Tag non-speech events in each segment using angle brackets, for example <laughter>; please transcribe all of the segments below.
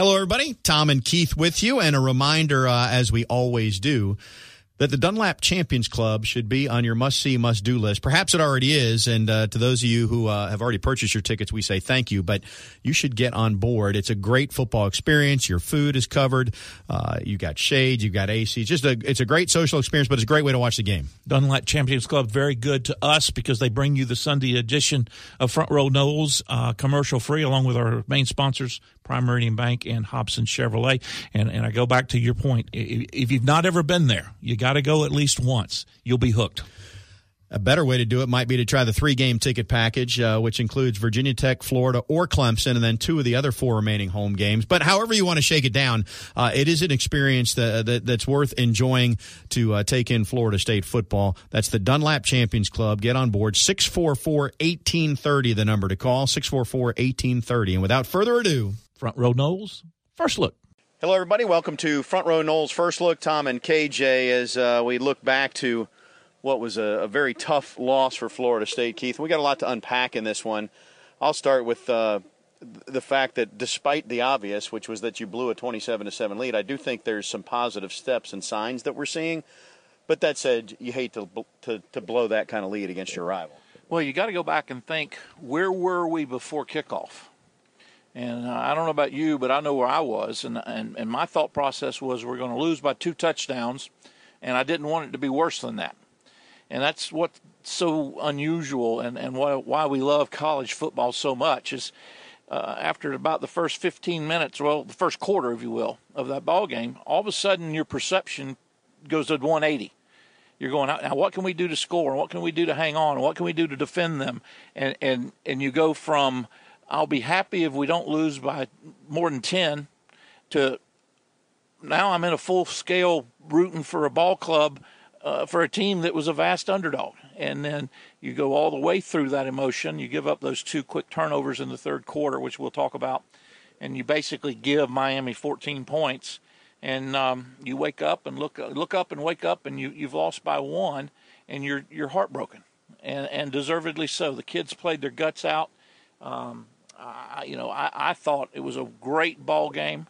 Hello, everybody. Tom and Keith with you, and a reminder, uh, as we always do, that the Dunlap Champions Club should be on your must see, must do list. Perhaps it already is. And uh, to those of you who uh, have already purchased your tickets, we say thank you, but you should get on board. It's a great football experience. Your food is covered. Uh, you got shade, you've got AC. It's just a, it's a great social experience, but it's a great way to watch the game. Dunlap Champions Club, very good to us because they bring you the Sunday edition of Front Row Noles, uh, commercial free, along with our main sponsors, Prime Meridian Bank and Hobson Chevrolet. And, and I go back to your point. If you've not ever been there, you got to go at least once. You'll be hooked. A better way to do it might be to try the three game ticket package, uh, which includes Virginia Tech, Florida, or Clemson, and then two of the other four remaining home games. But however you want to shake it down, uh, it is an experience that, that that's worth enjoying to uh, take in Florida State football. That's the Dunlap Champions Club. Get on board 644 1830, the number to call 644 1830. And without further ado, Front Row Noles, first look. Hello, everybody. Welcome to Front Row Noles First Look. Tom and KJ, as uh, we look back to what was a, a, very tough loss for Florida State, Keith. We got a lot to unpack in this one. I'll start with uh, the fact that, despite the obvious, which was that you blew a 27 to seven lead, I do think there's some positive steps and signs that we're seeing. But that said, you hate to to, to blow that kind of lead against your rival. Well, you got to go back and think where were we before kickoff? And uh, I don't know about you, but I know where I was. And, and, and my thought process was we're going to lose by two touchdowns, and I didn't want it to be worse than that. And that's what's so unusual and, and why, why we love college football so much is uh, after about the first 15 minutes, well, the first quarter, if you will, of that ball game, all of a sudden your perception goes to 180 you're going out now what can we do to score what can we do to hang on what can we do to defend them and and and you go from I'll be happy if we don't lose by more than 10 to now I'm in a full scale rooting for a ball club uh, for a team that was a vast underdog. And then you go all the way through that emotion. You give up those two quick turnovers in the third quarter, which we'll talk about. And you basically give Miami 14 points. And um, you wake up and look look up and wake up, and you, you've lost by one, and you're you're heartbroken, and and deservedly so. The kids played their guts out. Um, uh, you know, I, I thought it was a great ball game.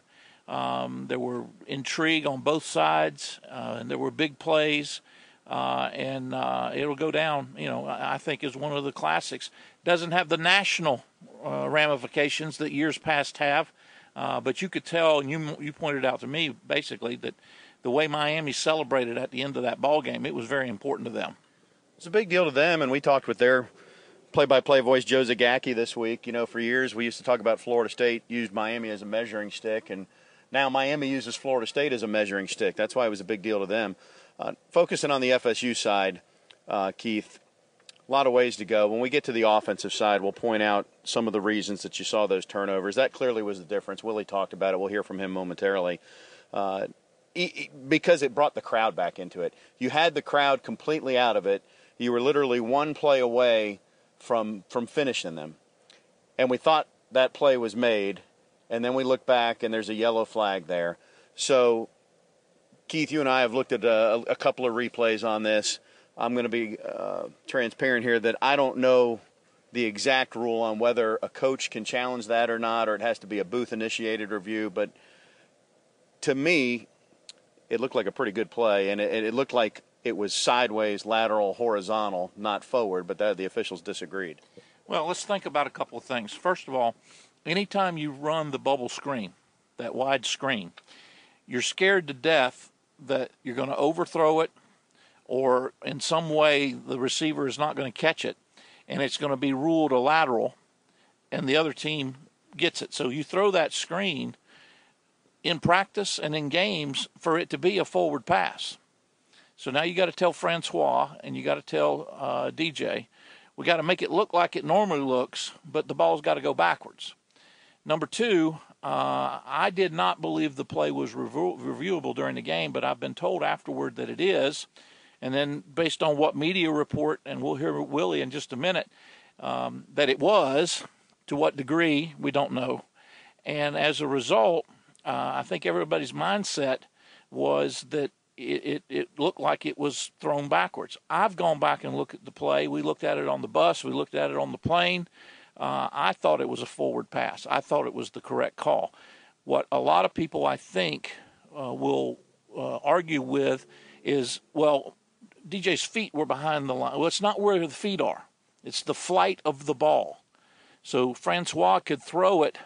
Um, there were intrigue on both sides, uh, and there were big plays. Uh, and uh, it'll go down, you know, I think is one of the classics. Doesn't have the national uh, ramifications that years past have, uh, but you could tell, and you you pointed out to me basically that the way Miami celebrated at the end of that ball game, it was very important to them. It's a big deal to them, and we talked with their play-by-play voice Joe Zagacki this week. You know, for years we used to talk about Florida State used Miami as a measuring stick, and now Miami uses Florida State as a measuring stick. That's why it was a big deal to them. Uh, focusing on the FSU side, uh, Keith, a lot of ways to go. When we get to the offensive side, we'll point out some of the reasons that you saw those turnovers. That clearly was the difference. Willie talked about it. We'll hear from him momentarily. Uh, because it brought the crowd back into it. You had the crowd completely out of it. You were literally one play away from from finishing them. And we thought that play was made, and then we look back and there's a yellow flag there. So, Keith, you and I have looked at a, a couple of replays on this. I'm going to be uh, transparent here that I don't know the exact rule on whether a coach can challenge that or not, or it has to be a booth initiated review. But to me, it looked like a pretty good play, and it, it looked like it was sideways, lateral, horizontal, not forward, but that, the officials disagreed. Well, let's think about a couple of things. First of all, anytime you run the bubble screen, that wide screen, you're scared to death that you're going to overthrow it or in some way the receiver is not going to catch it and it's going to be ruled a lateral and the other team gets it. So you throw that screen in practice and in games for it to be a forward pass. So now you got to tell Francois and you got to tell uh, DJ, we got to make it look like it normally looks, but the ball's got to go backwards. Number two, uh, I did not believe the play was review- reviewable during the game, but I've been told afterward that it is. And then, based on what media report, and we'll hear Willie in just a minute, um, that it was. To what degree, we don't know. And as a result, uh, I think everybody's mindset was that it, it, it, looked like it was thrown backwards. I've gone back and looked at the play. We looked at it on the bus. We looked at it on the plane. Uh, I thought it was a forward pass. I thought it was the correct call. what a lot of people I think uh, will uh, argue with is well, DJ's feet were behind the line. Well, it's not where the feet are; it's the flight of the ball. So Francois could throw it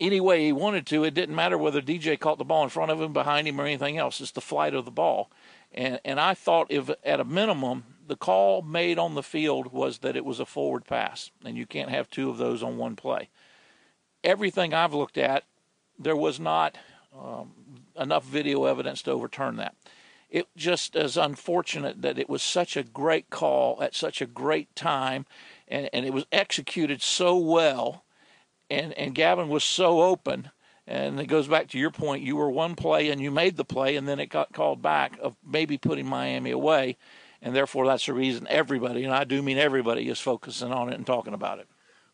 any way he wanted to. It didn't matter whether DJ caught the ball in front of him, behind him, or anything else. It's the flight of the ball. And and I thought if at a minimum the call made on the field was that it was a forward pass, and you can't have two of those on one play. Everything I've looked at, there was not um, enough video evidence to overturn that. It just is unfortunate that it was such a great call at such a great time, and, and it was executed so well, and, and Gavin was so open. And it goes back to your point. You were one play and you made the play, and then it got called back of maybe putting Miami away. And therefore, that's the reason everybody, and I do mean everybody, is focusing on it and talking about it.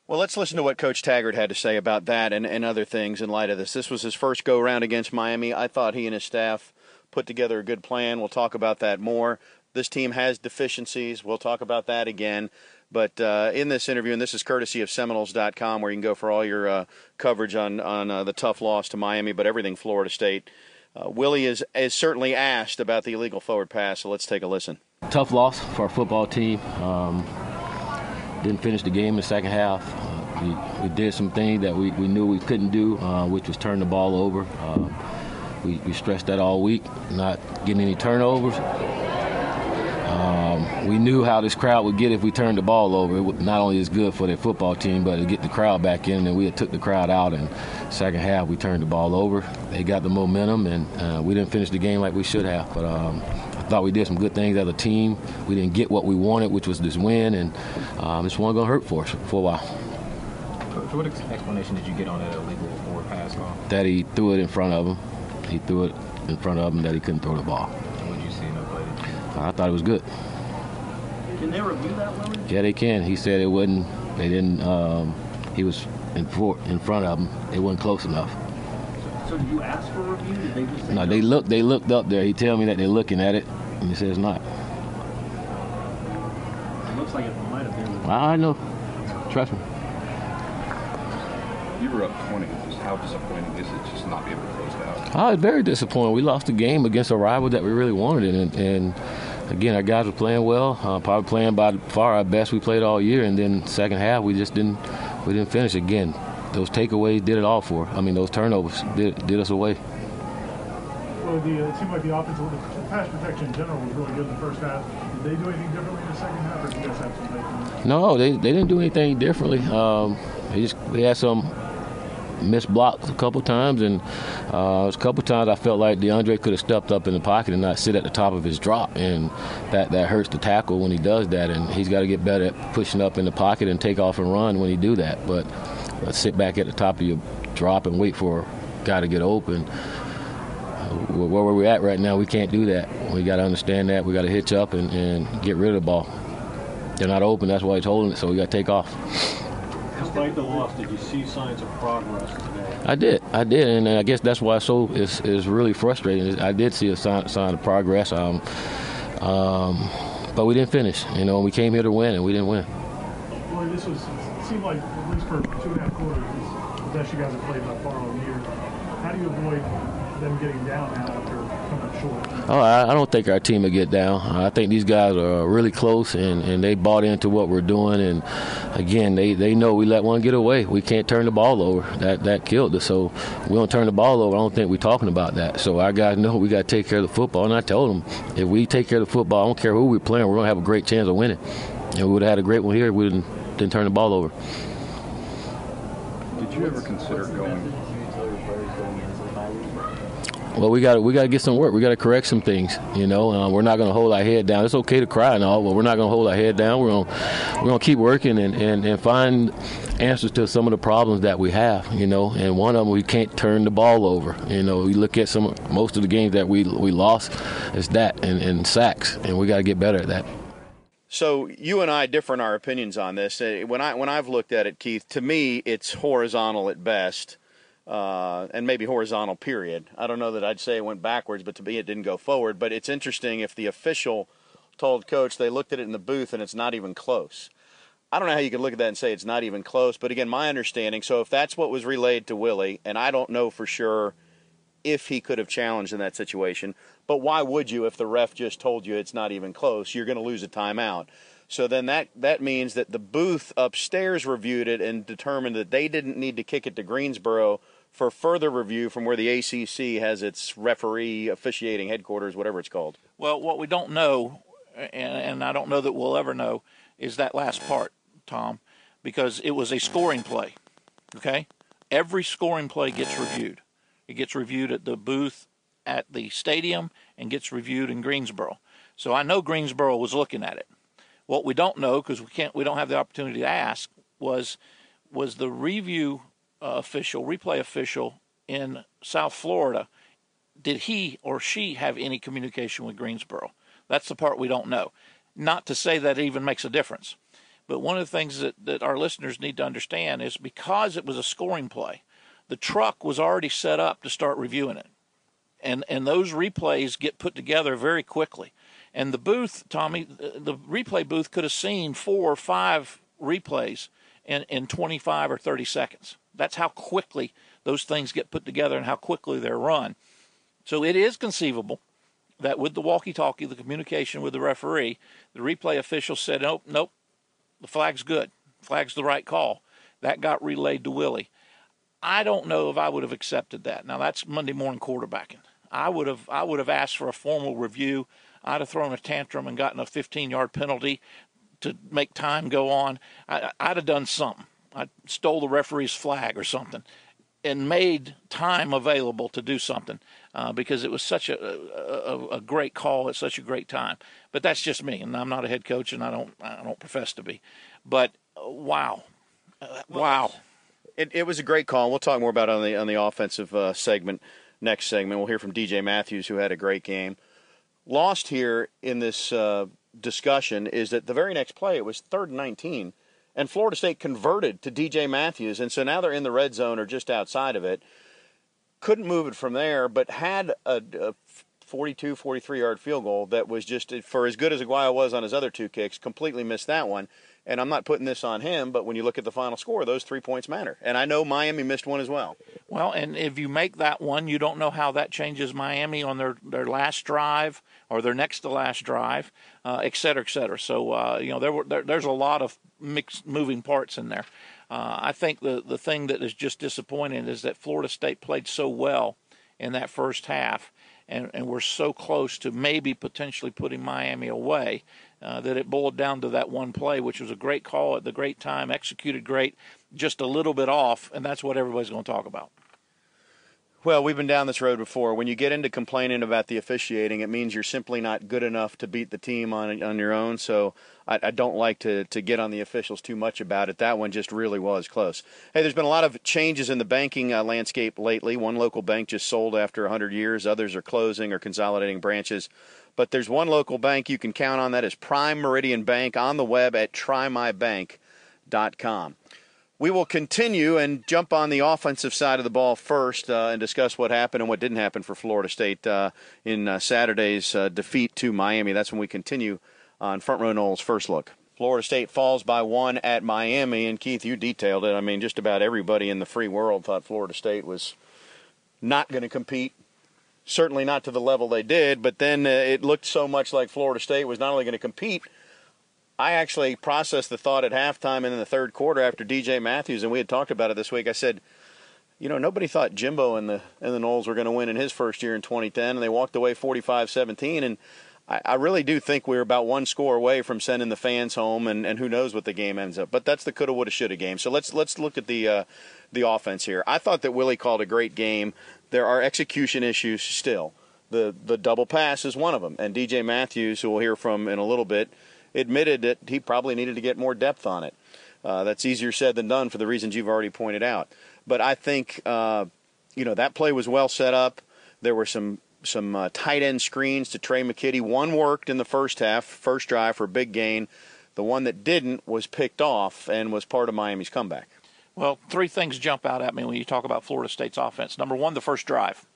Well, let's listen to what Coach Taggart had to say about that and, and other things in light of this. This was his first go round against Miami. I thought he and his staff put together a good plan. We'll talk about that more. This team has deficiencies. We'll talk about that again. But uh, in this interview, and this is courtesy of Seminoles.com, where you can go for all your uh, coverage on on uh, the tough loss to Miami, but everything Florida State. Uh, Willie is is certainly asked about the illegal forward pass. So let's take a listen. Tough loss for our football team. Um, didn't finish the game in the second half. We, we did some things that we, we knew we couldn't do, uh, which was turn the ball over. Uh, we, we stressed that all week, not getting any turnovers. Um, we knew how this crowd would get if we turned the ball over. It not only is good for their football team, but to get the crowd back in. And we had took the crowd out. And second half, we turned the ball over. They got the momentum, and uh, we didn't finish the game like we should have. But um, I thought we did some good things as a team. We didn't get what we wanted, which was this win, and um, this one going to hurt for us for a while. Coach, what explanation did you get on that illegal forward pass call? That he threw it in front of him. He threw it in front of him that he couldn't throw the ball. I thought it was good. Can they review that, Willie? Yeah, they can. He said it wasn't. They didn't. Um, he was in, for, in front of them. It wasn't close enough. So did you ask for a review? Did they just say No, they looked. They looked up there. He tell me that they're looking at it, and he says not. It looks like it might have been. I know. Trust me. You were up 20. Just how disappointing is it just not be able to close it out? I was very disappointed. We lost the game against a rival that we really wanted, and, and again, our guys were playing well. Uh, probably playing by far our best we played all year, and then second half we just didn't we didn't finish again. Those takeaways did it all for. I mean, those turnovers did did us away. Well, the, uh, it seemed like the offensive, the pass protection in general was really good in the first half. Did they do anything differently in the second half, or did you guys have some? No, they, they didn't do anything differently. Um, they just they had some missed blocks a couple times, and uh, a couple times I felt like DeAndre could have stepped up in the pocket and not sit at the top of his drop, and that that hurts the tackle when he does that, and he's got to get better at pushing up in the pocket and take off and run when he do that. But uh, sit back at the top of your drop and wait for a guy to get open. Uh, where we're at right now, we can't do that. We got to understand that. We got to hitch up and, and get rid of the ball. They're not open. That's why he's holding it. So we got to take off. Despite the loss, did you see signs of progress today? I did, I did, and I guess that's why so is is really frustrating. I did see a sign, sign of progress, um, um, but we didn't finish. You know, we came here to win, and we didn't win. Well, this was it seemed like at least for two and a half quarters, the best you guys have played by far all year. How do you avoid them getting down now after coming up short? Oh, I, I don't think our team will get down. I think these guys are really close, and, and they bought into what we're doing. And again, they, they know we let one get away. We can't turn the ball over. That that killed us. So we don't turn the ball over. I don't think we're talking about that. So our guys know we got to take care of the football. And I told them if we take care of the football, I don't care who we're playing, we're gonna have a great chance of winning. And we would have had a great one here. if We didn't, didn't turn the ball over. Did you ever consider going? Well, we got we got to get some work. We got to correct some things. You know, uh, we're not going to hold our head down. It's okay to cry and all, but we're not going to hold our head down. We're going we're to keep working and, and, and find answers to some of the problems that we have. You know, and one of them we can't turn the ball over. You know, we look at some most of the games that we we lost. It's that and, and sacks, and we got to get better at that. So you and I differ in our opinions on this. Uh, When I when I've looked at it, Keith, to me it's horizontal at best, uh, and maybe horizontal. Period. I don't know that I'd say it went backwards, but to me it didn't go forward. But it's interesting if the official told coach they looked at it in the booth and it's not even close. I don't know how you could look at that and say it's not even close. But again, my understanding. So if that's what was relayed to Willie, and I don't know for sure if he could have challenged in that situation. But why would you if the ref just told you it's not even close? You're going to lose a timeout. So then that that means that the booth upstairs reviewed it and determined that they didn't need to kick it to Greensboro for further review from where the ACC has its referee officiating headquarters, whatever it's called. Well, what we don't know, and, and I don't know that we'll ever know, is that last part, Tom, because it was a scoring play. Okay, every scoring play gets reviewed. It gets reviewed at the booth at the stadium and gets reviewed in Greensboro. So I know Greensboro was looking at it. What we don't know, because we can't, we don't have the opportunity to ask, was was the review official, replay official in South Florida, did he or she have any communication with Greensboro? That's the part we don't know. Not to say that even makes a difference. But one of the things that, that our listeners need to understand is because it was a scoring play, the truck was already set up to start reviewing it. And, and those replays get put together very quickly. And the booth, Tommy, the replay booth could have seen four or five replays in, in 25 or 30 seconds. That's how quickly those things get put together and how quickly they're run. So it is conceivable that with the walkie-talkie, the communication with the referee, the replay official said, "Nope, nope, the flag's good. Flag's the right call." That got relayed to Willie. I don't know if I would have accepted that. Now that's Monday morning quarterbacking. I would have I would have asked for a formal review. I'd have thrown a tantrum and gotten a 15-yard penalty to make time go on. I, would have done something. I stole the referee's flag or something and made time available to do something uh, because it was such a, a, a, great call at such a great time. But that's just me, and I'm not a head coach, and I don't I don't profess to be. But uh, wow, uh, wow, it, it was a great call. We'll talk more about it on the on the offensive uh, segment next segment. We'll hear from DJ Matthews, who had a great game. Lost here in this uh, discussion is that the very next play it was third and 19 and Florida State converted to DJ Matthews, and so now they're in the red zone or just outside of it. Couldn't move it from there, but had a, a 42, 43 yard field goal that was just for as good as Aguayo was on his other two kicks, completely missed that one. And I'm not putting this on him, but when you look at the final score, those three points matter. And I know Miami missed one as well. Well, and if you make that one, you don't know how that changes Miami on their, their last drive or their next to last drive, uh, et cetera, et cetera. So, uh, you know, there, were, there, there's a lot of mixed moving parts in there. Uh, I think the, the thing that is just disappointing is that Florida State played so well in that first half and, and we're so close to maybe potentially putting Miami away uh, that it boiled down to that one play, which was a great call at the great time, executed great, just a little bit off, and that's what everybody's going to talk about. Well, we've been down this road before. When you get into complaining about the officiating, it means you're simply not good enough to beat the team on on your own. So I, I, don't like to to get on the officials too much about it. That one just really was close. Hey, there's been a lot of changes in the banking uh, landscape lately. One local bank just sold after 100 years. Others are closing or consolidating branches. But there's one local bank you can count on. That is Prime Meridian Bank on the web at trymybank.com. We will continue and jump on the offensive side of the ball first uh, and discuss what happened and what didn't happen for Florida State uh, in uh, Saturday's uh, defeat to Miami. That's when we continue on Front Row Noles' first look. Florida State falls by one at Miami, and Keith, you detailed it. I mean, just about everybody in the free world thought Florida State was not going to compete. Certainly not to the level they did, but then uh, it looked so much like Florida State was not only going to compete – I actually processed the thought at halftime and in the third quarter after DJ Matthews, and we had talked about it this week. I said, you know, nobody thought Jimbo and the and the Noles were going to win in his first year in 2010, and they walked away 45-17. And I, I really do think we are about one score away from sending the fans home, and, and who knows what the game ends up. But that's the coulda, woulda, shoulda game. So let's let's look at the uh, the offense here. I thought that Willie called a great game. There are execution issues still. The the double pass is one of them, and DJ Matthews, who we'll hear from in a little bit admitted that he probably needed to get more depth on it. Uh, that's easier said than done for the reasons you've already pointed out. But I think uh, you know that play was well set up. There were some some uh, tight end screens to Tre' McKitty. One worked in the first half, first drive for a big gain. The one that didn't was picked off and was part of Miami's comeback. Well, three things jump out at me when you talk about Florida State's offense. Number one, the first drive.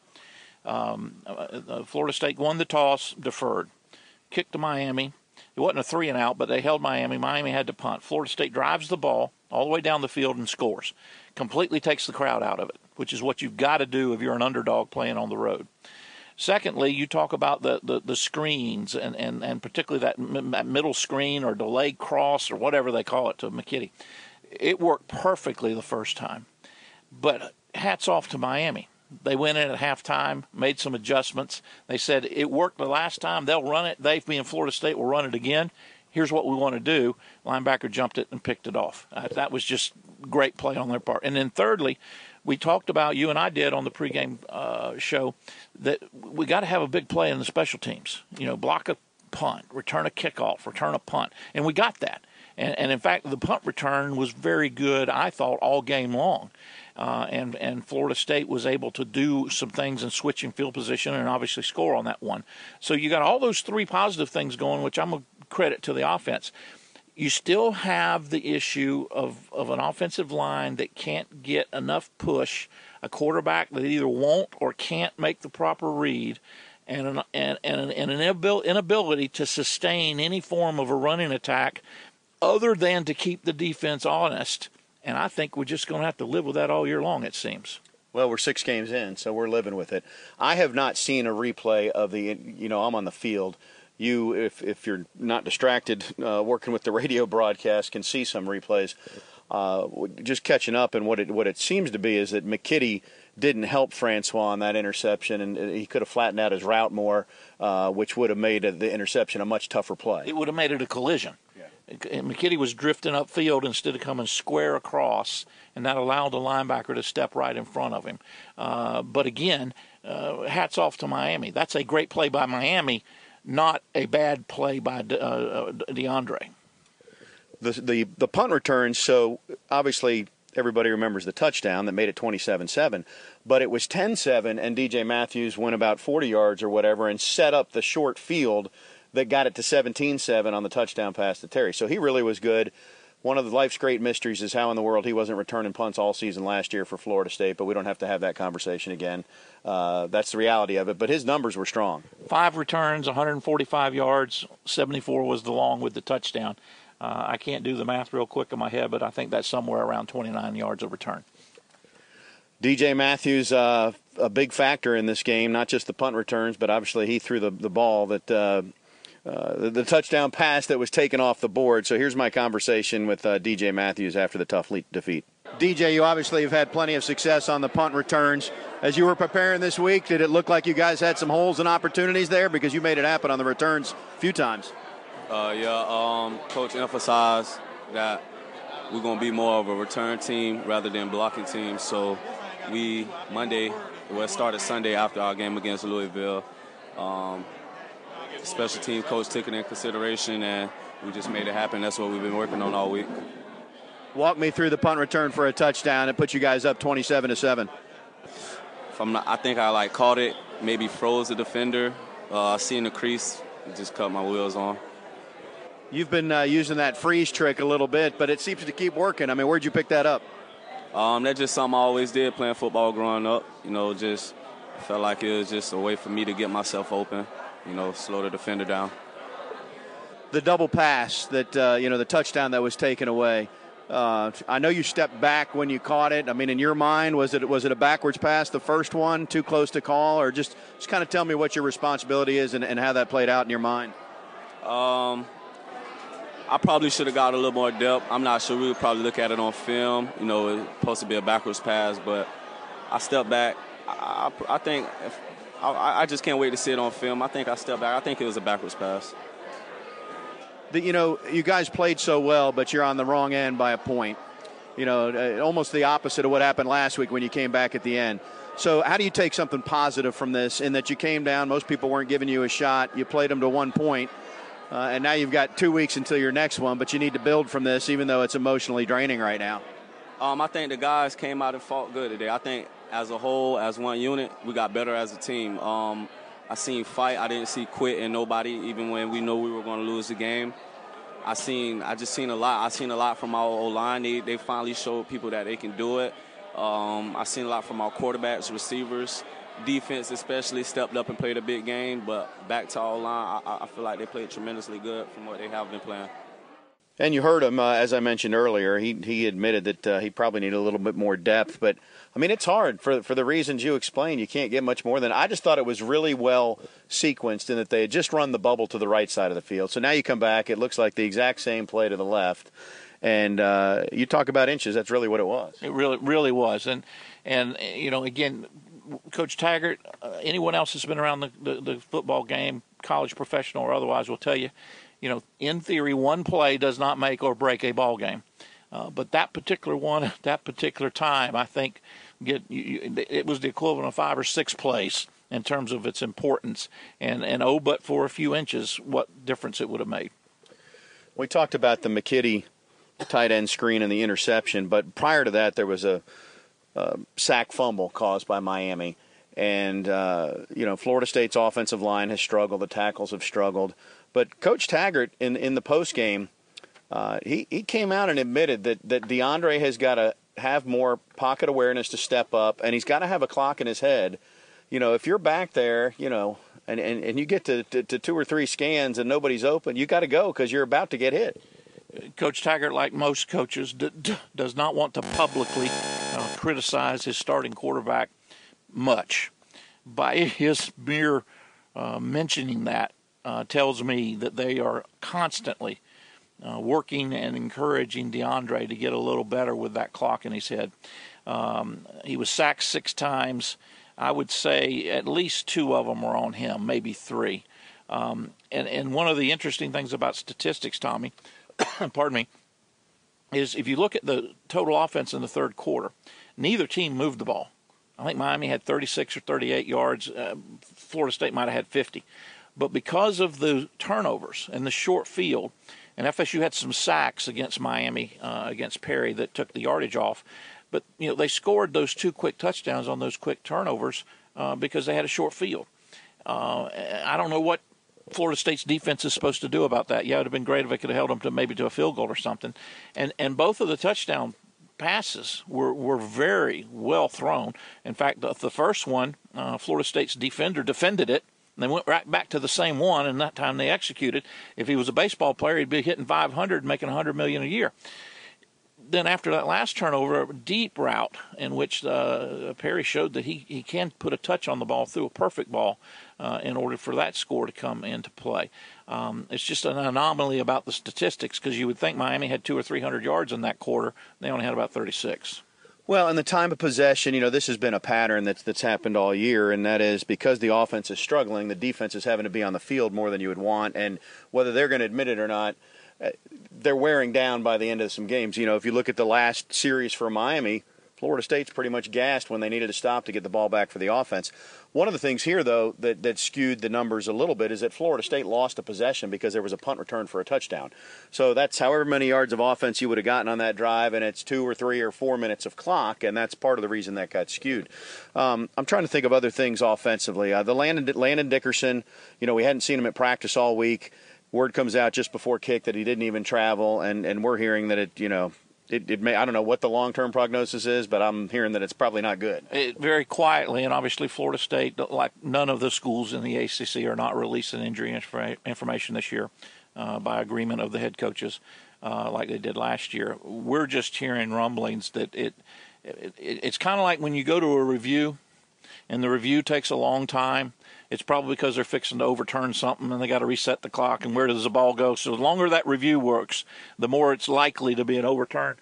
Um, uh, uh, Florida State won the toss, deferred, kicked to Miami It wasn't a three and out, but they held Miami. Miami had to punt. Florida State drives the ball all the way down the field and scores. Completely takes the crowd out of it, which is what you've got to do if you're an underdog playing on the road. Secondly, you talk about the, the, the screens and, and, and particularly that, m- that middle screen or delayed cross or whatever they call it to McKitty. It worked perfectly the first time. But hats off to Miami. They went in at halftime, made some adjustments. They said it worked the last time. They'll run it. They, being Florida State, will run it again. Here's what we want to do. Linebacker jumped it and picked it off. Uh, that was just great play on their part. And then thirdly, we talked about you and I did on the pregame uh, show that we got to have a big play in the special teams. You know, block a punt, return a kickoff, return a punt, and we got that. And, and in fact, the punt return was very good. I thought all game long. Uh, and and Florida State was able to do some things in field position and obviously score on that one. So you got all those three positive things going, which I'm a credit to the offense. You still have the issue of, of an offensive line that can't get enough push, a quarterback that either won't or can't make the proper read, and an, and, and an inability to sustain any form of a running attack other than to keep the defense honest and I think we're just going to have to live with that all year long, it seems. Well, we're six games in, so we're living with it. I have not seen a replay of the, you know, I'm on the field. You, if, if you're not distracted uh, working with the radio broadcast, can see some replays. Uh, just catching up, and what it what it seems to be is that McKitty didn't help Francois on that interception, and he could have flattened out his route more, uh, which would have made the interception a much tougher play. It would have made it a collision. McKitty was drifting upfield instead of coming square across, and that allowed the linebacker to step right in front of him. Uh, but again, uh, hats off to Miami. That's a great play by Miami, not a bad play by De- uh, uh DeAndre. The, the the punt returns. So obviously everybody remembers the touchdown that made it 27-7 but it was 10-7 and dj matthews went about 40 yards or whatever and set up the short field that got it to 17-7 on the touchdown pass to Terry. So he really was good. One of the life's great mysteries is how in the world he wasn't returning punts all season last year for Florida State, but we don't have to have that conversation again. Uh, that's the reality of it. But his numbers were strong. Five returns, 145 yards, 74 was the long with the touchdown. Uh, I can't do the math real quick in my head, but I think that's somewhere around 29 yards of return. DJ Matthews, uh, a big factor in this game, not just the punt returns, but obviously he threw the, the ball that uh, the, the, touchdown pass that was taken off the board. So here's my conversation with uh, DJ Matthews after the tough le- defeat. DJ, you obviously have had plenty of success on the punt returns. As you were preparing this week, did it look like you guys had some holes and opportunities there because you made it happen on the returns a few times? Uh, yeah, um, coach emphasized that we're going to be more of a return team rather than blocking team. So we Monday, well, it started Sunday after our game against Louisville. Um, special team coach took it in consideration, and we just made it happen. That's what we've been working on all week. Walk me through the punt return for a touchdown. It put you guys up 27 to seven. I'm I think I like caught it, maybe froze the defender. Uh, I seen the crease, just cut my wheels on. You've been uh, using that freeze trick a little bit, but it seems to keep working. I mean, where'd you pick that up? Um, that's just something I always did playing football growing up. You know, just felt like it was just a way for me to get myself open you know, slow the defender down. The double pass that, uh, you know, the touchdown that was taken away. Uh, I know you stepped back when you caught it. I mean, in your mind, was it was it a backwards pass, the first one, too close to call, or just just kind of tell me what your responsibility is and, and how that played out in your mind? Um, I probably should have got a little more depth. I'm not sure. We would probably look at it on film. You know, it's supposed to be a backwards pass, but I stepped back. I, I, I think if, I, I, just can't wait to see it on film. I think I stepped back. I think it was a backwards pass. The, you know, you guys played so well, but you're on the wrong end by a point. You know, uh, almost the opposite of what happened last week when you came back at the end. So, how do you take something positive from this? In that you came down, most people weren't giving you a shot. You played them to one point, uh, and now you've got two weeks until your next one. But you need to build from this, even though it's emotionally draining right now. Um, I think the guys came out and fought good today. I think as a whole, as one unit, we got better as a team. Um, I seen fight. I didn't see quit in nobody, even when we know we were going to lose the game. I seen. I just seen a lot. I seen a lot from our O line. They they finally showed people that they can do it. Um, I seen a lot from our quarterbacks, receivers. defense especially stepped up and played a big game. But back to all line, I, I feel like they played tremendously good from what they have been playing. And you heard him, uh, as I mentioned earlier. He he admitted that uh, he probably needed a little bit more depth, but I mean it's hard for for the reasons you explained. You can't get much more than. I just thought it was really well sequenced in that they had just run the bubble to the right side of the field. So now you come back, it looks like the exact same play to the left, and uh, you talk about inches. That's really what it was. It really really was, and and you know again, Coach Taggart, uh, anyone else that's been around the, the the football game, college professional or otherwise, will tell you you know, in theory, one play does not make or break a ball game. Uh, but that particular one, <laughs> that particular time, I think, get you, it was the equivalent of five or six plays in terms of its importance. And and oh, but for a few inches, what difference it would have made. We talked about the McKitty tight end screen and the interception, but prior to that, there was a, a sack fumble caused by Miami. And, uh, you know, Florida State's offensive line has struggled, the tackles have struggled. But Coach Taggart in in the post game, uh, he he came out and admitted that that DeAndre has got to have more pocket awareness to step up, and he's got to have a clock in his head. You know, if you're back there, you know, and and, and you get to, to, to two or three scans and nobody's open, you got to go because you're about to get hit. Coach Taggart, like most coaches, d- d- does not want to publicly uh, criticize his starting quarterback much. By his mere uh, mentioning that, uh, tells me that they are constantly uh, working and encouraging DeAndre to get a little better with that clock in his head. Um, he was sacked six times. I would say at least two of them were on him, maybe three. Um, and, and one of the interesting things about statistics, Tommy, <coughs> pardon me, is if you look at the total offense in the third quarter, neither team moved the ball. I think Miami had 36 or 38 yards. Uh, Florida State might have had 50. But because of the turnovers and the short field, and FSU had some sacks against Miami, uh, against Perry, that took the yardage off. But you know they scored those two quick touchdowns on those quick turnovers uh, because they had a short field. Uh, I don't know what Florida State's defense is supposed to do about that. Yeah, it would have been great if it could have held them to maybe to a field goal or something. And and both of the touchdown passes were, were very well thrown. In fact, the, the first one, uh, Florida State's defender defended it they went right back to the same one, and that time they executed. If he was a baseball player, he'd be hitting 500, making 100 million a year. Then after that last turnover, a deep route in which uh, Perry showed that he, he can put a touch on the ball through a perfect ball uh, in order for that score to come into play. Um, it's just an anomaly about the statistics because you would think Miami had two or three hundred yards in that quarter. They only had about 36. Well, in the time of possession, you know, this has been a pattern that's that's happened all year, and that is because the offense is struggling, the defense is having to be on the field more than you would want, and whether they're going to admit it or not, uh, they're wearing down by the end of some games. You know, if you look at the last series for Miami, Florida State's pretty much gassed when they needed to stop to get the ball back for the offense. One of the things here, though, that, that skewed the numbers a little bit is that Florida State lost a possession because there was a punt return for a touchdown. So that's however many yards of offense you would have gotten on that drive, and it's two or three or four minutes of clock, and that's part of the reason that got skewed. Um, I'm trying to think of other things offensively. Uh, the Landon, Landon Dickerson, you know, we hadn't seen him at practice all week. Word comes out just before kick that he didn't even travel, and, and we're hearing that it, you know, it, it may I don't know what the long term prognosis is, but I'm hearing that it's probably not good. It, very quietly, and obviously Florida State, like none of the schools in the ACC, are not releasing injury information this year uh, by agreement of the head coaches, uh, like they did last year. We're just hearing rumblings that it, it it's kind of like when you go to a review, and the review takes a long time it's probably because they're fixing to overturn something and they got to reset the clock. And where does the ball go? So the longer that review works, the more it's likely to be an overturn.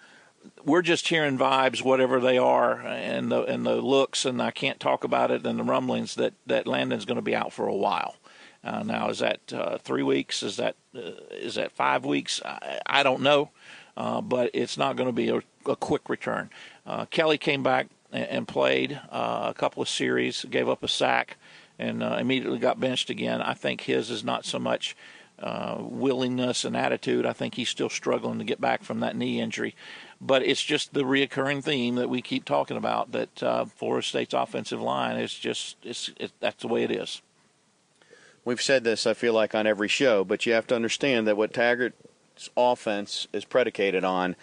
We're just hearing vibes, whatever they are, and the and the looks, and I can't talk about it, and the rumblings that that Landon's going to be out for a while. Uh, now, is that uh, three weeks? Is that uh, is that five weeks? I, I don't know, uh, but it's not going to be a, a, quick return. Uh, Kelly came back and, and played uh, a couple of series, gave up a sack and uh, immediately got benched again. I think his is not so much uh, willingness and attitude. I think he's still struggling to get back from that knee injury. But it's just the reoccurring theme that we keep talking about that uh, Florida State's offensive line is just it's, it, that's the way it is. We've said this, I feel like, on every show, but you have to understand that what Taggart's offense is predicated on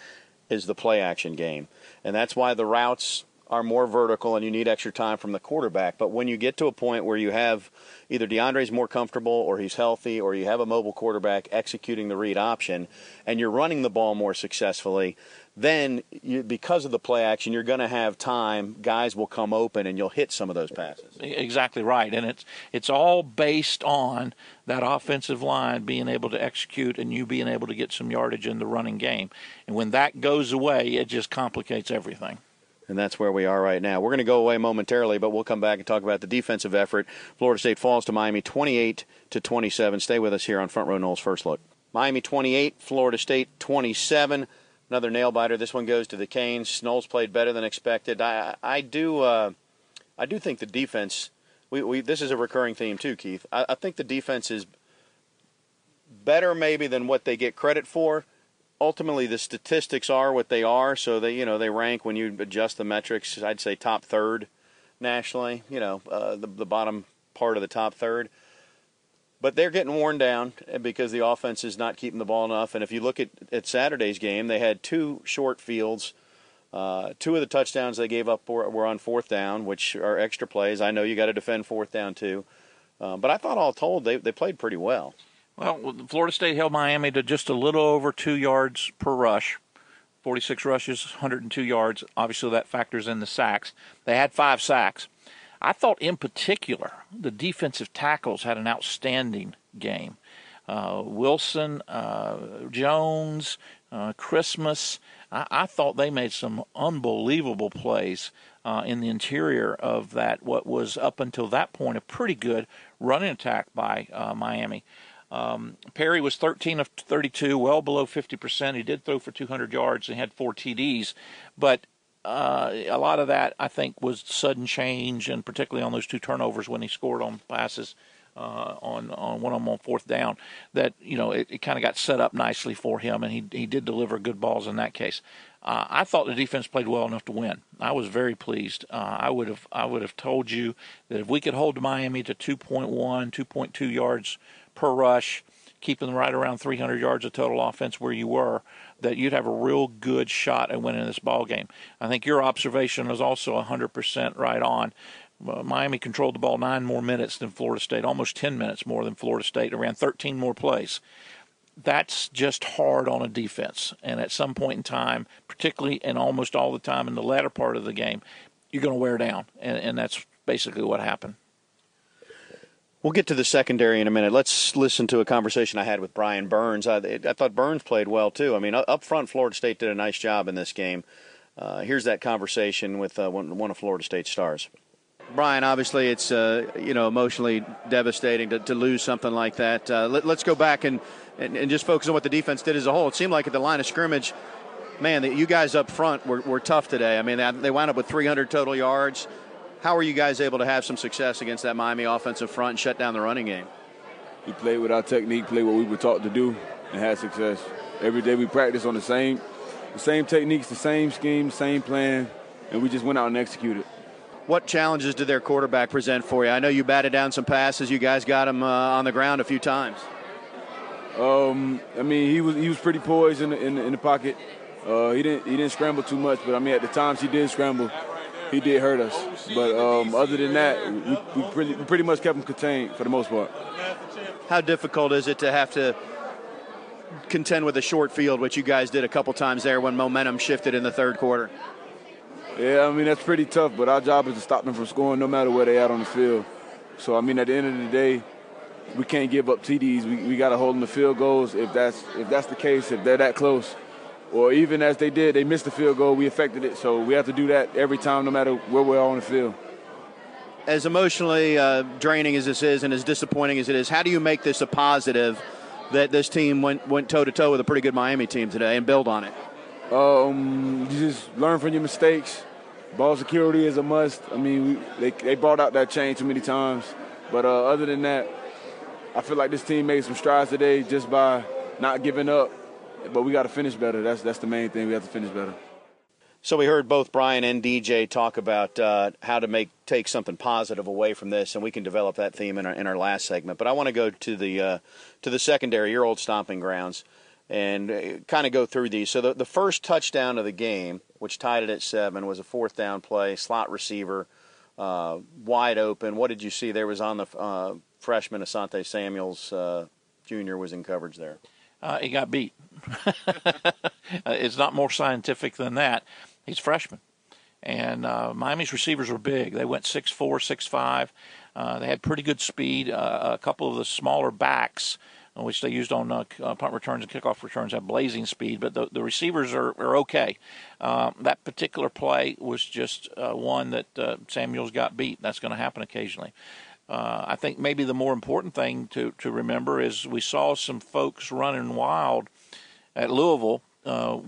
is the play action game. And that's why the routes are more vertical and you need extra time from the quarterback. But when you get to a point where you have either DeAndre's more comfortable or he's healthy or you have a mobile quarterback executing the read option and you're running the ball more successfully, then you, because of the play action, you're going to have time. Guys will come open, and you'll hit some of those passes. Exactly right, and it's it's all based on that offensive line being able to execute and you being able to get some yardage in the running game. And when that goes away, it just complicates everything and that's where we are right now. We're going to go away momentarily, but we'll come back and talk about the defensive effort. Florida State falls to Miami 28 to 27. Stay with us here on Front Row Noles First Look. Miami 28, Florida State 27. Another nail biter. This one goes to the Canes. Noles played better than expected. I, I do, uh, I do think the defense. We, we this is a recurring theme too, Keith. I, I think the defense is better maybe than what they get credit for ultimately the statistics are what they are. So they, you know, they rank when you adjust the metrics. I'd say top third nationally. You know, uh, the the bottom part of the top third. But they're getting worn down because the offense is not keeping the ball enough. And if you look at, at Saturday's game, they had two short fields. Uh, two of the touchdowns they gave up were, were, on fourth down, which are extra plays. I know you got to defend fourth down too. Uh, but I thought all told they, they played pretty well. Well, Florida State held Miami to just a little over two yards per rush. 46 rushes, 102 yards. Obviously, that factors in the sacks. They had five sacks. I thought, in particular, the defensive tackles had an outstanding game. Uh, Wilson, uh, Jones, uh, Christmas. I, I, thought they made some unbelievable plays uh, in the interior of that, what was up until that point a pretty good running attack by uh, Miami. Um, Perry was 13 of 32, well below 50%. He did throw for 200 yards and had four TDs, but uh, a lot of that I think was sudden change, and particularly on those two turnovers when he scored on passes uh, on on one on one fourth down. That you know it, it kind of got set up nicely for him, and he he did deliver good balls in that case. Uh, I thought the defense played well enough to win. I was very pleased. Uh, I would have I would have told you that if we could hold Miami to 2.1, 2.2 yards per rush, keeping right around 300 yards of total offense where you were, that you'd have a real good shot at winning this ball game. I think your observation is also 100% right on. Uh, Miami controlled the ball nine more minutes than Florida State, almost 10 minutes more than Florida State, ran 13 more plays. That's just hard on a defense. And at some point in time, particularly and almost all the time in the latter part of the game, you're going to wear down. And, and that's basically what happened. We'll get to the secondary in a minute. Let's listen to a conversation I had with Brian Burns. I, I thought Burns played well too. I mean, up front, Florida State did a nice job in this game. Uh, here's that conversation with uh, one, one, of Florida State's stars. Brian, obviously, it's uh, you know emotionally devastating to, to lose something like that. Uh, let, us go back and, and, and just focus on what the defense did as a whole. It seemed like at the line of scrimmage, man, that you guys up front were, were tough today. I mean, they wound up with 300 total yards. How are you guys able to have some success against that Miami offensive front and shut down the running game? We played with our technique, played what we were taught to do, and had success. Every day we practice on the same, the same techniques, the same scheme, same plan, and we just went out and executed. What challenges did their quarterback present for you? I know you batted down some passes. You guys got him uh, on the ground a few times. Um, I mean, he was he was pretty poised in the, in the, in the pocket. Uh, he didn't he didn't scramble too much, but I mean, at the times he did scramble he did hurt us. But um, other than that, we, we, pretty, we pretty much kept him contained for the most part. How difficult is it to have to contend with a short field, which you guys did a couple times there when momentum shifted in the third quarter? Yeah, I mean that's pretty tough, but our job is to stop them from scoring no matter where they at on the field. So I mean, at the end of the day, we can't give up TDs. We, we got to hold them to field goals if that's if that's the case. If they're that close, or even as they did, they missed the field goal. We affected it, so we have to do that every time, no matter where we're on the field. As emotionally uh, draining as this is, and as disappointing as it is, how do you make this a positive that this team went went toe to toe with a pretty good Miami team today and build on it? Um, you just learn from your mistakes. Ball security is a must. I mean, we, they they brought out that chain too many times, but uh, other than that, I feel like this team made some strides today just by not giving up but we got to finish better. That's that's the main thing. We have to finish better. So we heard both Brian and DJ talk about uh, how to make take something positive away from this, and we can develop that theme in our in our last segment. But I want to go to the uh, to the secondary, your old stomping grounds, and uh, kind of go through these. So the the first touchdown of the game which tied it at seven, was a fourth down play, slot receiver, uh, wide open. What did you see? There was on the uh, freshman Asante Samuels uh, Jr. was in coverage there. Uh, he got beat. <laughs> it's not more scientific than that. He's a freshman. And uh, Miami's receivers were big. They went 6'4, 6'5. Uh, they had pretty good speed. Uh, a couple of the smaller backs, uh, which they used on uh, uh, punt returns and kickoff returns, have blazing speed, but the, the receivers are, are okay. Uh, that particular play was just uh, one that uh, Samuels got beat. That's going to happen occasionally. Uh, I think maybe the more important thing to, to remember is we saw some folks running wild at Louisville uh,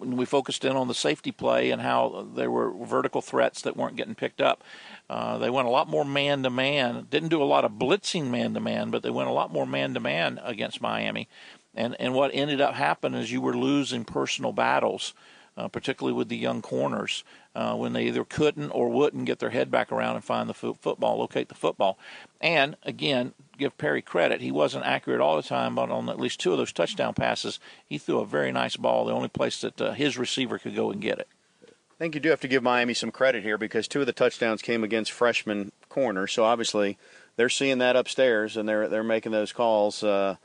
we focused in on the safety play and how there were vertical threats that weren't getting picked up. Uh, they went a lot more man to man. Didn't do a lot of blitzing man to man, but they went a lot more man to man against Miami. And and what ended up happening is you were losing personal battles, uh, particularly with the young corners uh, when they either couldn't or wouldn't get their head back around and find the fo- football, locate the football. And again, give Perry credit. He wasn't accurate all the time, but on at least two of those touchdown passes, he threw a very nice ball, the only place that uh, his receiver could go and get it. I think you do have to give Miami some credit here because two of the touchdowns came against freshman corners. So obviously they're seeing that upstairs and they're they're making those calls. Uh,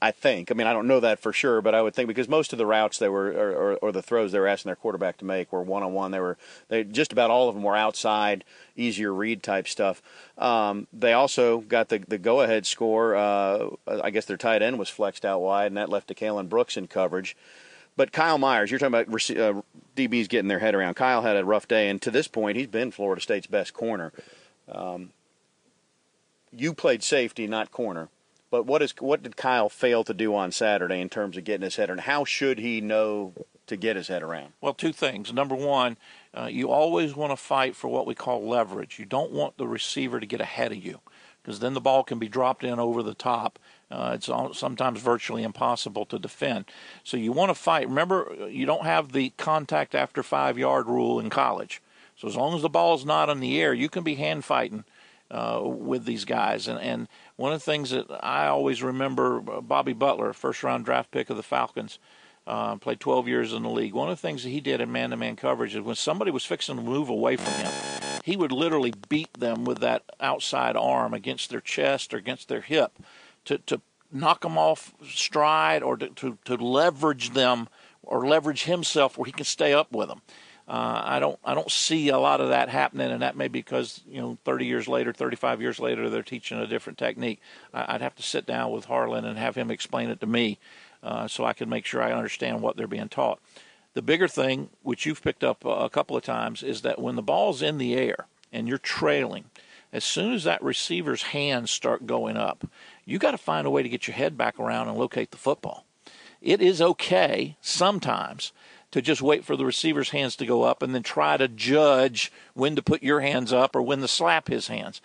I think. I mean, I don't know that for sure, but I would think because most of the routes they were or, or, or the throws they were asking their quarterback to make were one on one. They were they just about all of them were outside, easier read type stuff. Um, they also got the the go ahead score. Uh, I guess their tight end was flexed out wide, and that left to Kalen Brooks in coverage. But Kyle Myers, you're talking about uh, DBs getting their head around. Kyle had a rough day, and to this point, he's been Florida State's best corner. Um, you played safety, not corner. But what is what did Kyle fail to do on Saturday in terms of getting his head around? How should he know to get his head around? Well, two things. Number one, uh, you always want to fight for what we call leverage. You don't want the receiver to get ahead of you because then the ball can be dropped in over the top. Uh, it's sometimes virtually impossible to defend. So you want to fight. Remember, you don't have the contact after five yard rule in college. So as long as the ball's not in the air, you can be hand fighting uh, with these guys. And, and one of the things that I always remember, uh, Bobby Butler, first round draft pick of the Falcons, uh, played 12 years in the league. One of the things that he did in man to man coverage is when somebody was fixing to move away from him, he would literally beat them with that outside arm against their chest or against their hip to, to knock them off stride or to, to, to leverage them or leverage himself where he can stay up with them. Uh, I don't I don't see a lot of that happening, and that may be because you know 30 years later, 35 years later, they're teaching a different technique. I, would have to sit down with Harlon and have him explain it to me, uh, so I can make sure I understand what they're being taught. The bigger thing, which you've picked up a couple of times, is that when the ball's in the air and you're trailing, as soon as that receiver's hands start going up, you got to find a way to get your head back around and locate the football. It is okay sometimes to just wait for the receiver's hands to go up and then try to judge when to put your hands up or when to slap his hands.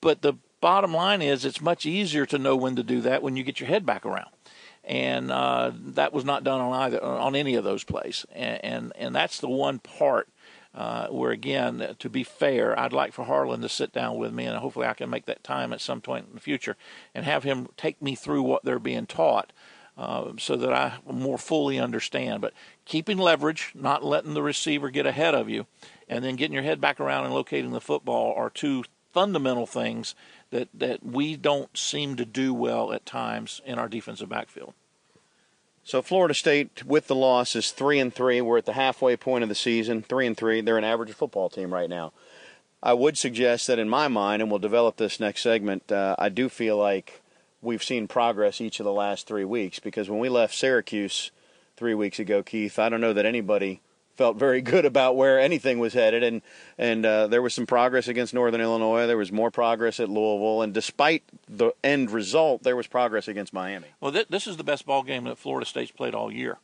But the bottom line is it's much easier to know when to do that when you get your head back around. And uh, that was not done on either on any of those plays, and and, and that's the one part uh, where again, to be fair, I'd like for Harlon to sit down with me, and hopefully I can make that time at some point in the future, and have him take me through what they're being taught, uh, so that I more fully understand. But keeping leverage, not letting the receiver get ahead of you, and then getting your head back around and locating the football are two fundamental things that, that we don't seem to do well at times in our defensive backfield. So Florida State, with the loss, is three and three. We're at the halfway point of the season, three and three. They're an average football team right now. I would suggest that in my mind, and we'll develop this next segment. Uh, I do feel like we've seen progress each of the last three weeks because when we left Syracuse three weeks ago, Keith. I don't know that anybody felt very <laughs> good about where anything was headed, and and uh, there was some progress against Northern Illinois. There was more progress at Louisville, and despite the end result, there was progress against Miami. Well, th- this is the best ball game that Florida State's played all year,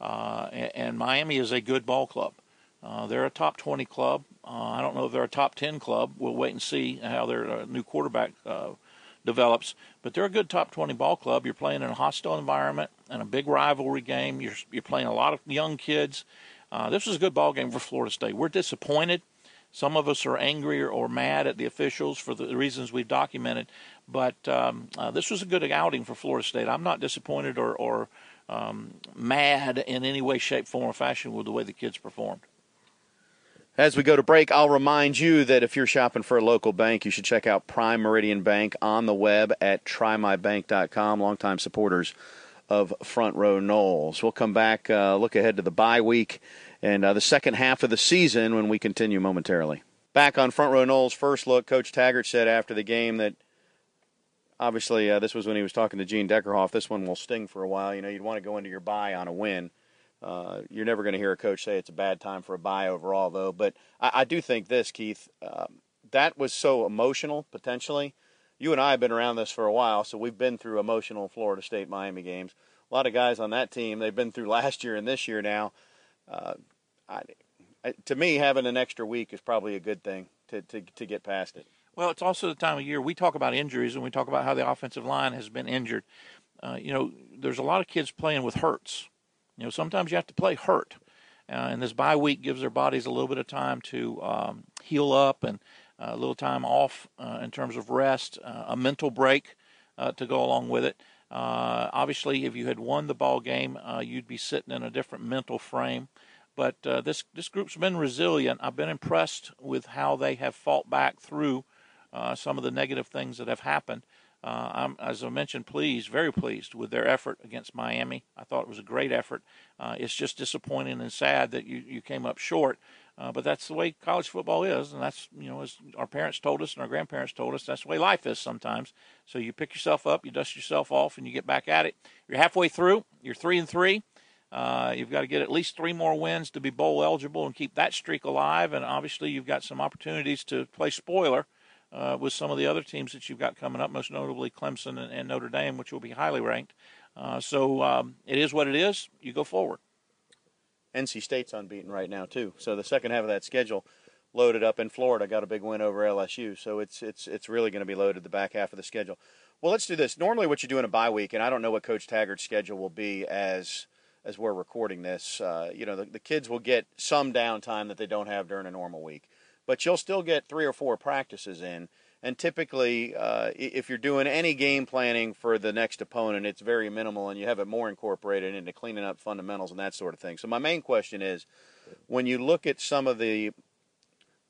uh, and, and, Miami is a good ball club. Uh, they're a top 20 club. Uh, I don't know if they're a top 10 club. We'll wait and see how their uh, new quarterback uh, develops. But they're a good top 20 ball club. You're playing in a hostile environment and a big rivalry game. You're, you're playing a lot of young kids. Uh, this was a good ball game for Florida State. We're disappointed. Some of us are angry or, mad at the officials for the reasons we've documented. But um, uh, this was a good outing for Florida State. I'm not disappointed or, or um, mad in any way, shape, form, or fashion with the way the kids performed. As we go to break, I'll remind you that if you're shopping for a local bank, you should check out Prime Meridian Bank on the web at trymybank.com. Longtime supporters of Front Row Noles. We'll come back, uh, look ahead to the bye week and uh, the second half of the season when we continue momentarily. Back on Front Row Noles' first look, Coach Taggart said after the game that obviously uh, this was when he was talking to Gene Deckerhoff. This one will sting for a while. You know, you'd want to go into your bye on a win. Uh, you're never going to hear a coach say it's a bad time for a bye overall, though. But I, I do think this, Keith, um, that was so emotional potentially. You and I have been around this for a while, so we've been through emotional Florida State Miami games. A lot of guys on that team, they've been through <laughs> last year and this year now. Uh, I, I, to me, having an extra week is probably a good thing to, to, to get past it. Well, it's also the time of year we talk about injuries and we talk about how the offensive line has been injured. Uh, you know, there's a lot of kids playing with hurts you know, sometimes you have to play hurt, uh, and this bye week gives their bodies a little bit of time to um, heal up and uh, a little time off uh, in terms of rest, uh, a mental break uh, to go along with it. Uh, obviously, if you had won the ball game, you'd be sitting in a different mental frame. But this this group's been resilient. I've been impressed with how they have fought back through some of the negative things that have happened. Uh, I'm, as I mentioned, pleased, very pleased with their effort against Miami. I thought it was a great effort. Uh, it's just disappointing and sad that you, you came up short. Uh, but that's the way college football is, and that's you know as our parents told us and our grandparents told us that's the way life is sometimes. So you pick yourself up, you dust yourself off, and you get back at it. You're halfway through. You're three and three. Uh, you've got to get at least three more wins to be bowl eligible and keep that streak alive. And obviously, you've got some opportunities to play spoiler uh, with some of the other teams that you've got coming up, most notably Clemson and, and Notre Dame, which will be highly ranked. Uh, so um, it is what it is. You go forward. NC State's unbeaten right now too. So the second half of that schedule loaded up in Florida. Got a big win over LSU. So it's it's it's really going to be loaded the back half of the schedule. Well, let's do this. Normally, what you do in a bye week, and I don't know what Coach Taggart's schedule will be as as we're recording this. Uh, you know, the, the kids will get some downtime that they don't have during a normal week but you'll still get three or four practices in. And typically, uh, if you're doing any game planning for the next opponent, it's very minimal, and you have it more incorporated into cleaning up fundamentals and that sort of thing. So my main question is, when you look at some of the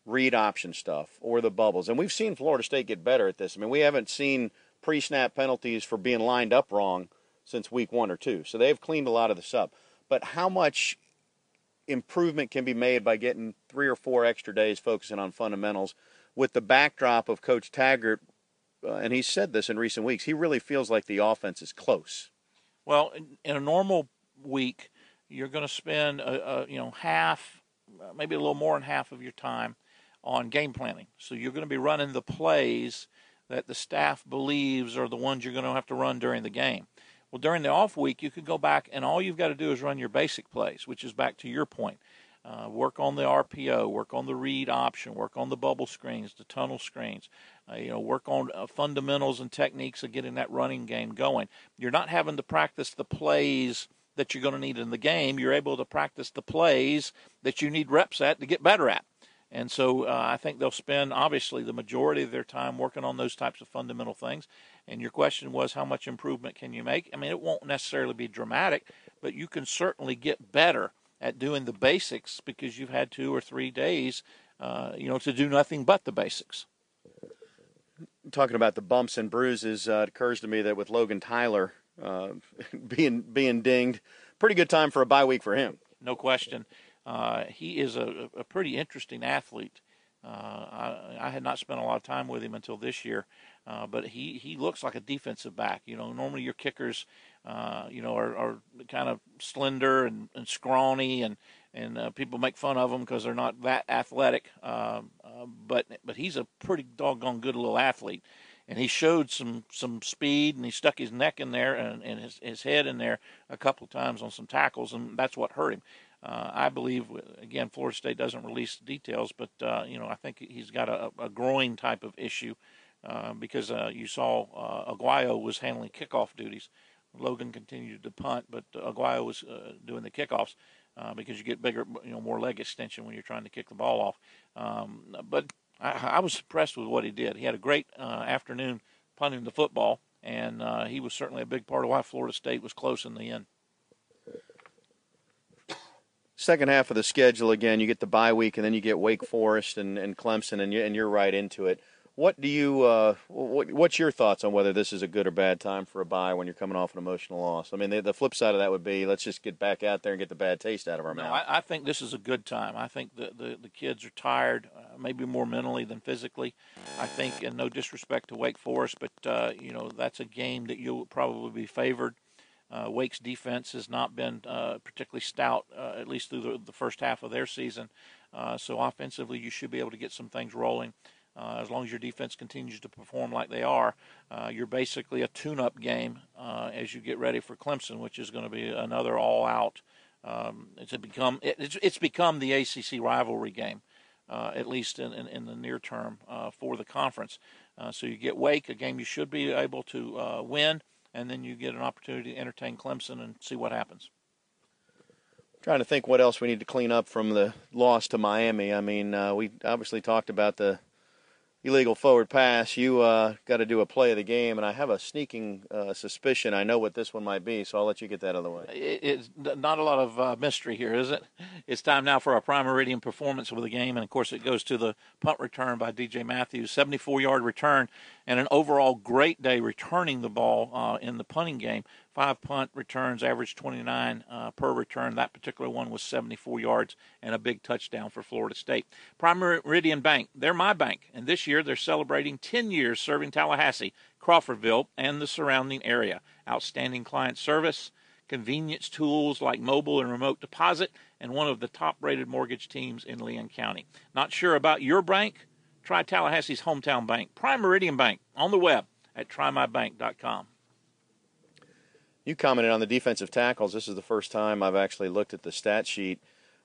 read option stuff or the bubbles, and we've seen Florida State get better at this. I mean, we haven't seen pre-snap penalties for being lined up wrong since week one or two, so they've cleaned a lot of this up. But how much improvement can be made by getting three or four extra days focusing on fundamentals with the backdrop of Coach Taggart. Uh, and he said this in recent weeks. He really feels like the offense is close. Well, in, a normal week, you're going to spend a, a, you know half, maybe a little more than half of your time on game planning. So you're going to be running the plays that the staff believes are the ones you're going to have to run during the game. Well, during the off week, you could go back and all you've got to do is run your basic plays, which is back to your point. Uh, work on the RPO, work on the read option, work on the bubble screens, the tunnel screens. Uh, you know, work on uh, fundamentals and techniques of getting that running game going. You're not having to practice the plays that you're going to need in the game. You're able to practice the plays that you need reps at to get better at. And so uh, I think they'll spend obviously the majority of their time working on those types of fundamental things. And your question was, how much improvement can you make? I mean, it won't necessarily be dramatic, but you can certainly get better at doing the basics because you've had two or three days, uh, you know, to do nothing but the basics. Talking about the bumps and bruises, uh, it occurs to me that with Logan Tyler uh, <laughs> being being dinged, pretty good time for a bye week for him. No question. Uh, he is a, a pretty interesting athlete. Uh, I, I, had not spent a lot of time with him until this year, uh, but he, he looks like a defensive back. You know, normally your kickers, uh, you know, are, are kind of slender and, and scrawny, and and uh, people make fun of them because they're not that athletic. Uh, but but he's a pretty doggone good little athlete, and he showed some some speed, and he stuck his neck in there and, and his his head in there a couple times on some tackles, and that's what hurt him. Uh, I believe, again, Florida State doesn't release details, but uh, you know, I think he's got a, a groin type of issue because uh, you saw uh, Aguayo was handling kickoff duties. Logan continued to punt, but Aguayo was uh, doing the kickoffs because you get bigger, you know, more leg extension when you're trying to kick the ball off. Um, but I, I, was impressed with what he did. He had a great afternoon punting the football, and he was certainly a big part of why Florida State was close in the end. second half of the schedule again, you get the bye week, and then you get Wake Forest and, and Clemson, and, you, and you're right into it. What do you? Uh, what, what's your thoughts on whether this is a good or bad time for a bye when you're coming off an emotional loss? I mean, the, the flip side of that would be let's just get back out there and get the bad taste out of our no, mouth. I, I think this is a good time. I think the the, the kids are tired, uh, maybe more mentally than physically. I think, and no disrespect to Wake Forest, but uh, you know that's a game that you'll probably be favored. Uh, Wake's defense has not been uh, particularly stout, uh, at least through the, the, first half of their season. Uh, so offensively, you should be able to get some things rolling. Uh, as long as your defense continues to perform like they are, uh, you're basically a tune-up game as you get ready for Clemson, which is going to be another all-out. Um, it's become it's, it's become the ACC rivalry game. Uh, at least in, in, in, the near term uh, for the conference. Uh, so you get Wake, a game you should be able to win and then you get an opportunity to entertain Clemson and see what happens. Trying to think what else we need to clean up from the loss to Miami. I mean, uh, we obviously talked about the illegal forward pass. You uh, got to do a play of the game, and I have a sneaking uh, suspicion I know what this one might be, so I'll let you get that out of the way. It's not a lot of uh, mystery here, is it? It's time now for our prime meridian performance of the game, and of course, it goes to the punt return by DJ Matthews, 74 yard return, and an overall great day returning the ball uh, in the punting game five punt returns, average 29 uh, per return. That particular one was 74 yards and a big touchdown for Florida State. Prime Meridian Bank, they're my bank, and this year they're celebrating 10 years serving Tallahassee, Crawfordville, and the surrounding area. Outstanding client service, convenience tools like mobile and remote deposit, and one of the top rated mortgage teams in Leon County. Not sure about your bank? Try Tallahassee's hometown bank, Prime Meridian Bank, on the web at trymybank.com. You commented on the defensive tackles. This is the first time I've actually looked at the stat sheet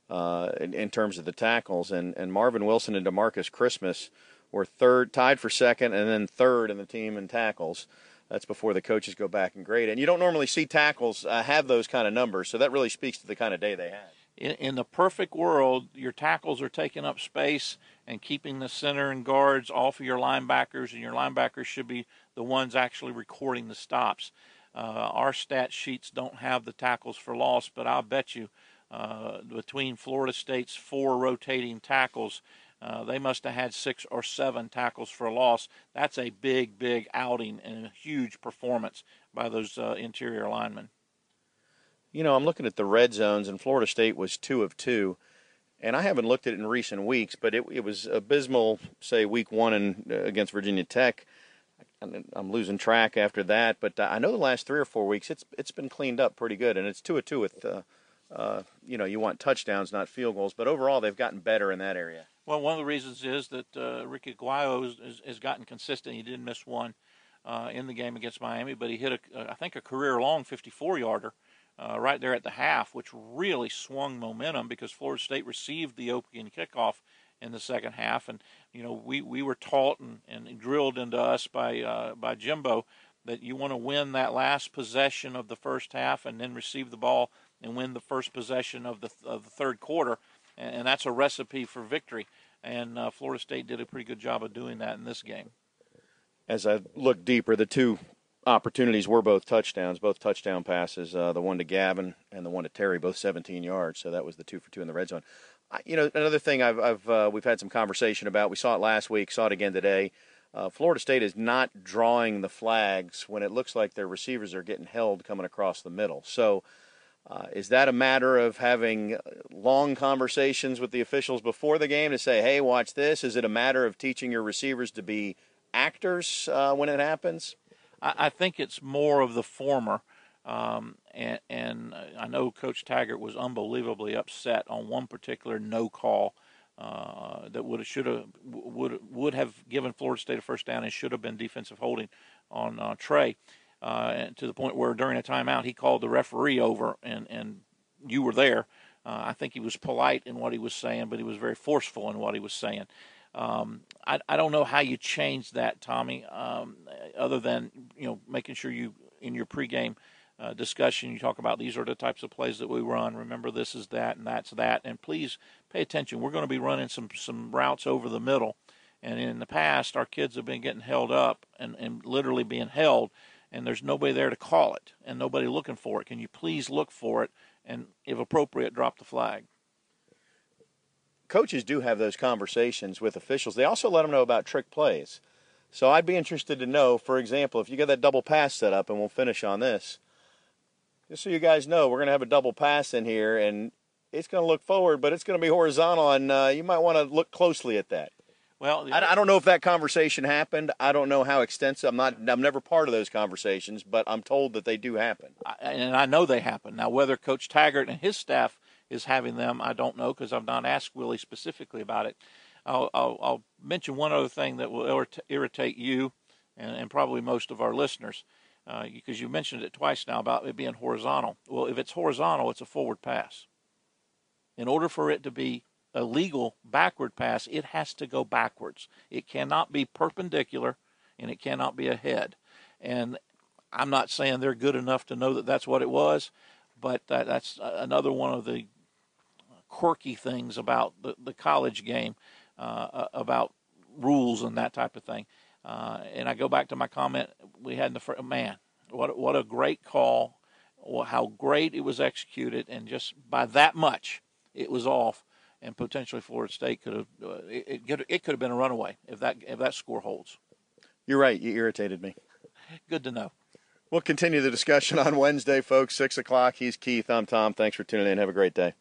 uh, in, in, terms of the tackles, and, and Marvin Wilson and Demarcus Christmas were third, tied for second, and then third in the team in tackles. That's before the coaches go back and grade. And you don't normally see tackles uh, have those kind of numbers, so that really speaks to the kind of day they had. In, in the perfect world, your tackles are taking up space and keeping the center and guards off of your linebackers, and your linebackers should be the ones actually recording the stops. Uh, our stat sheets don't have the tackles for loss, but I'll bet you uh, between Florida State's four rotating tackles, uh, they must have had six or seven tackles for loss. That's a big, big outing and a huge performance by those uh, interior linemen. You know, I'm looking at the red zones, and Florida State was two of two. And I haven't looked at it in recent weeks, but it, it was abysmal, say, week one in, uh, against Virginia Tech. I'm losing track after that, but I know the last three or four weeks it's it's been cleaned up pretty good, and it's two of two with, uh, uh, you know, you want touchdowns, not field goals, but overall they've gotten better in that area. Well, one of the reasons is that uh, Ricky Aguayo has, has, gotten consistent. He didn't miss one uh, in the game against Miami, but he hit a, I think a career long 54 yarder. Uh, right there at the half, which really swung momentum because Florida State received the opening kickoff in the second half. And you know, we, we were taught and, and drilled into us by uh, by Jimbo that you want to win that last possession of the first half and then receive the ball and win the first possession of the of the third quarter, and, and that's a recipe for victory. And uh, Florida State did a pretty good job of doing that in this game. As I look deeper, the two opportunities were both touchdowns, both touchdown passes. Uh, the one to Gavin and the one to Terry, both 17 yards. So that was the two for two in the red zone you know, another thing I've, I've uh, we've had some conversation about. We saw it last week, saw it again today. Uh, Florida State is not drawing the flags when it looks like their receivers are getting held coming across the middle. So, uh, is that a matter of having long conversations with the officials before the game to say, "Hey, watch this"? Is it a matter of teaching your receivers to be actors uh, when it happens? I, I think it's more of the former. Um, and, and, I know Coach Taggart was unbelievably upset on one particular no call uh, that would have should have would would have given Florida State a first down and should have been defensive holding on uh, Trey. Uh, to the point where during a timeout he called the referee over and and you were there. Uh, I think he was polite in what he was saying, but he was very forceful in what he was saying. Um, I, I don't know how you change that, Tommy, um, other than you know making sure you in your pregame uh, discussion, you talk about these are the types of plays that we run. Remember, this is that, and that's that. And please pay attention. We're going to be running some some routes over the middle. And in the past, our kids have been getting held up and, and literally being held, and there's nobody there to call it and nobody looking for it. Can you please look for it and, if appropriate, drop the flag? coaches do have those conversations with officials. They also let them know about trick plays. So I'd be interested to know, for example, if you get that double pass set up, and we'll finish on this. Just so you guys know, we're going to have a double pass in here, and it's going to look forward, but it's going to be horizontal, and uh, you might want to look closely at that. Well, I, I, don't know if that conversation happened. I don't know how extensive. I'm not. I'm never part of those conversations, but I'm told that they do happen. And I know they happen. Now, whether Coach Taggart and his staff is having them, I don't know because I've not asked Willie specifically about it. I'll, I'll, I'll, mention one other thing that will irritate you and, and probably most of our listeners uh, because you mentioned it twice now about it being horizontal. Well, if it's horizontal, it's a forward pass. In order for it to be a legal backward pass, it has to go backwards. It cannot be perpendicular and it cannot be ahead. And I'm not saying they're good enough to know that that's what it was, but that, that's another one of the quirky things about the, the college game, uh, about rules and that type of thing. Uh, and I go back to my comment we had in the first, man, what what a great call, how great it was executed, and just by that much, it was off and potentially Florida State could have uh, it, it, it could have been a runaway if that if that score holds. You're right. You irritated me. Good to know. We'll continue the discussion on Wednesday, folks. Six o'clock. He's Keith. I'm Tom. Thanks for tuning in. Have a great day.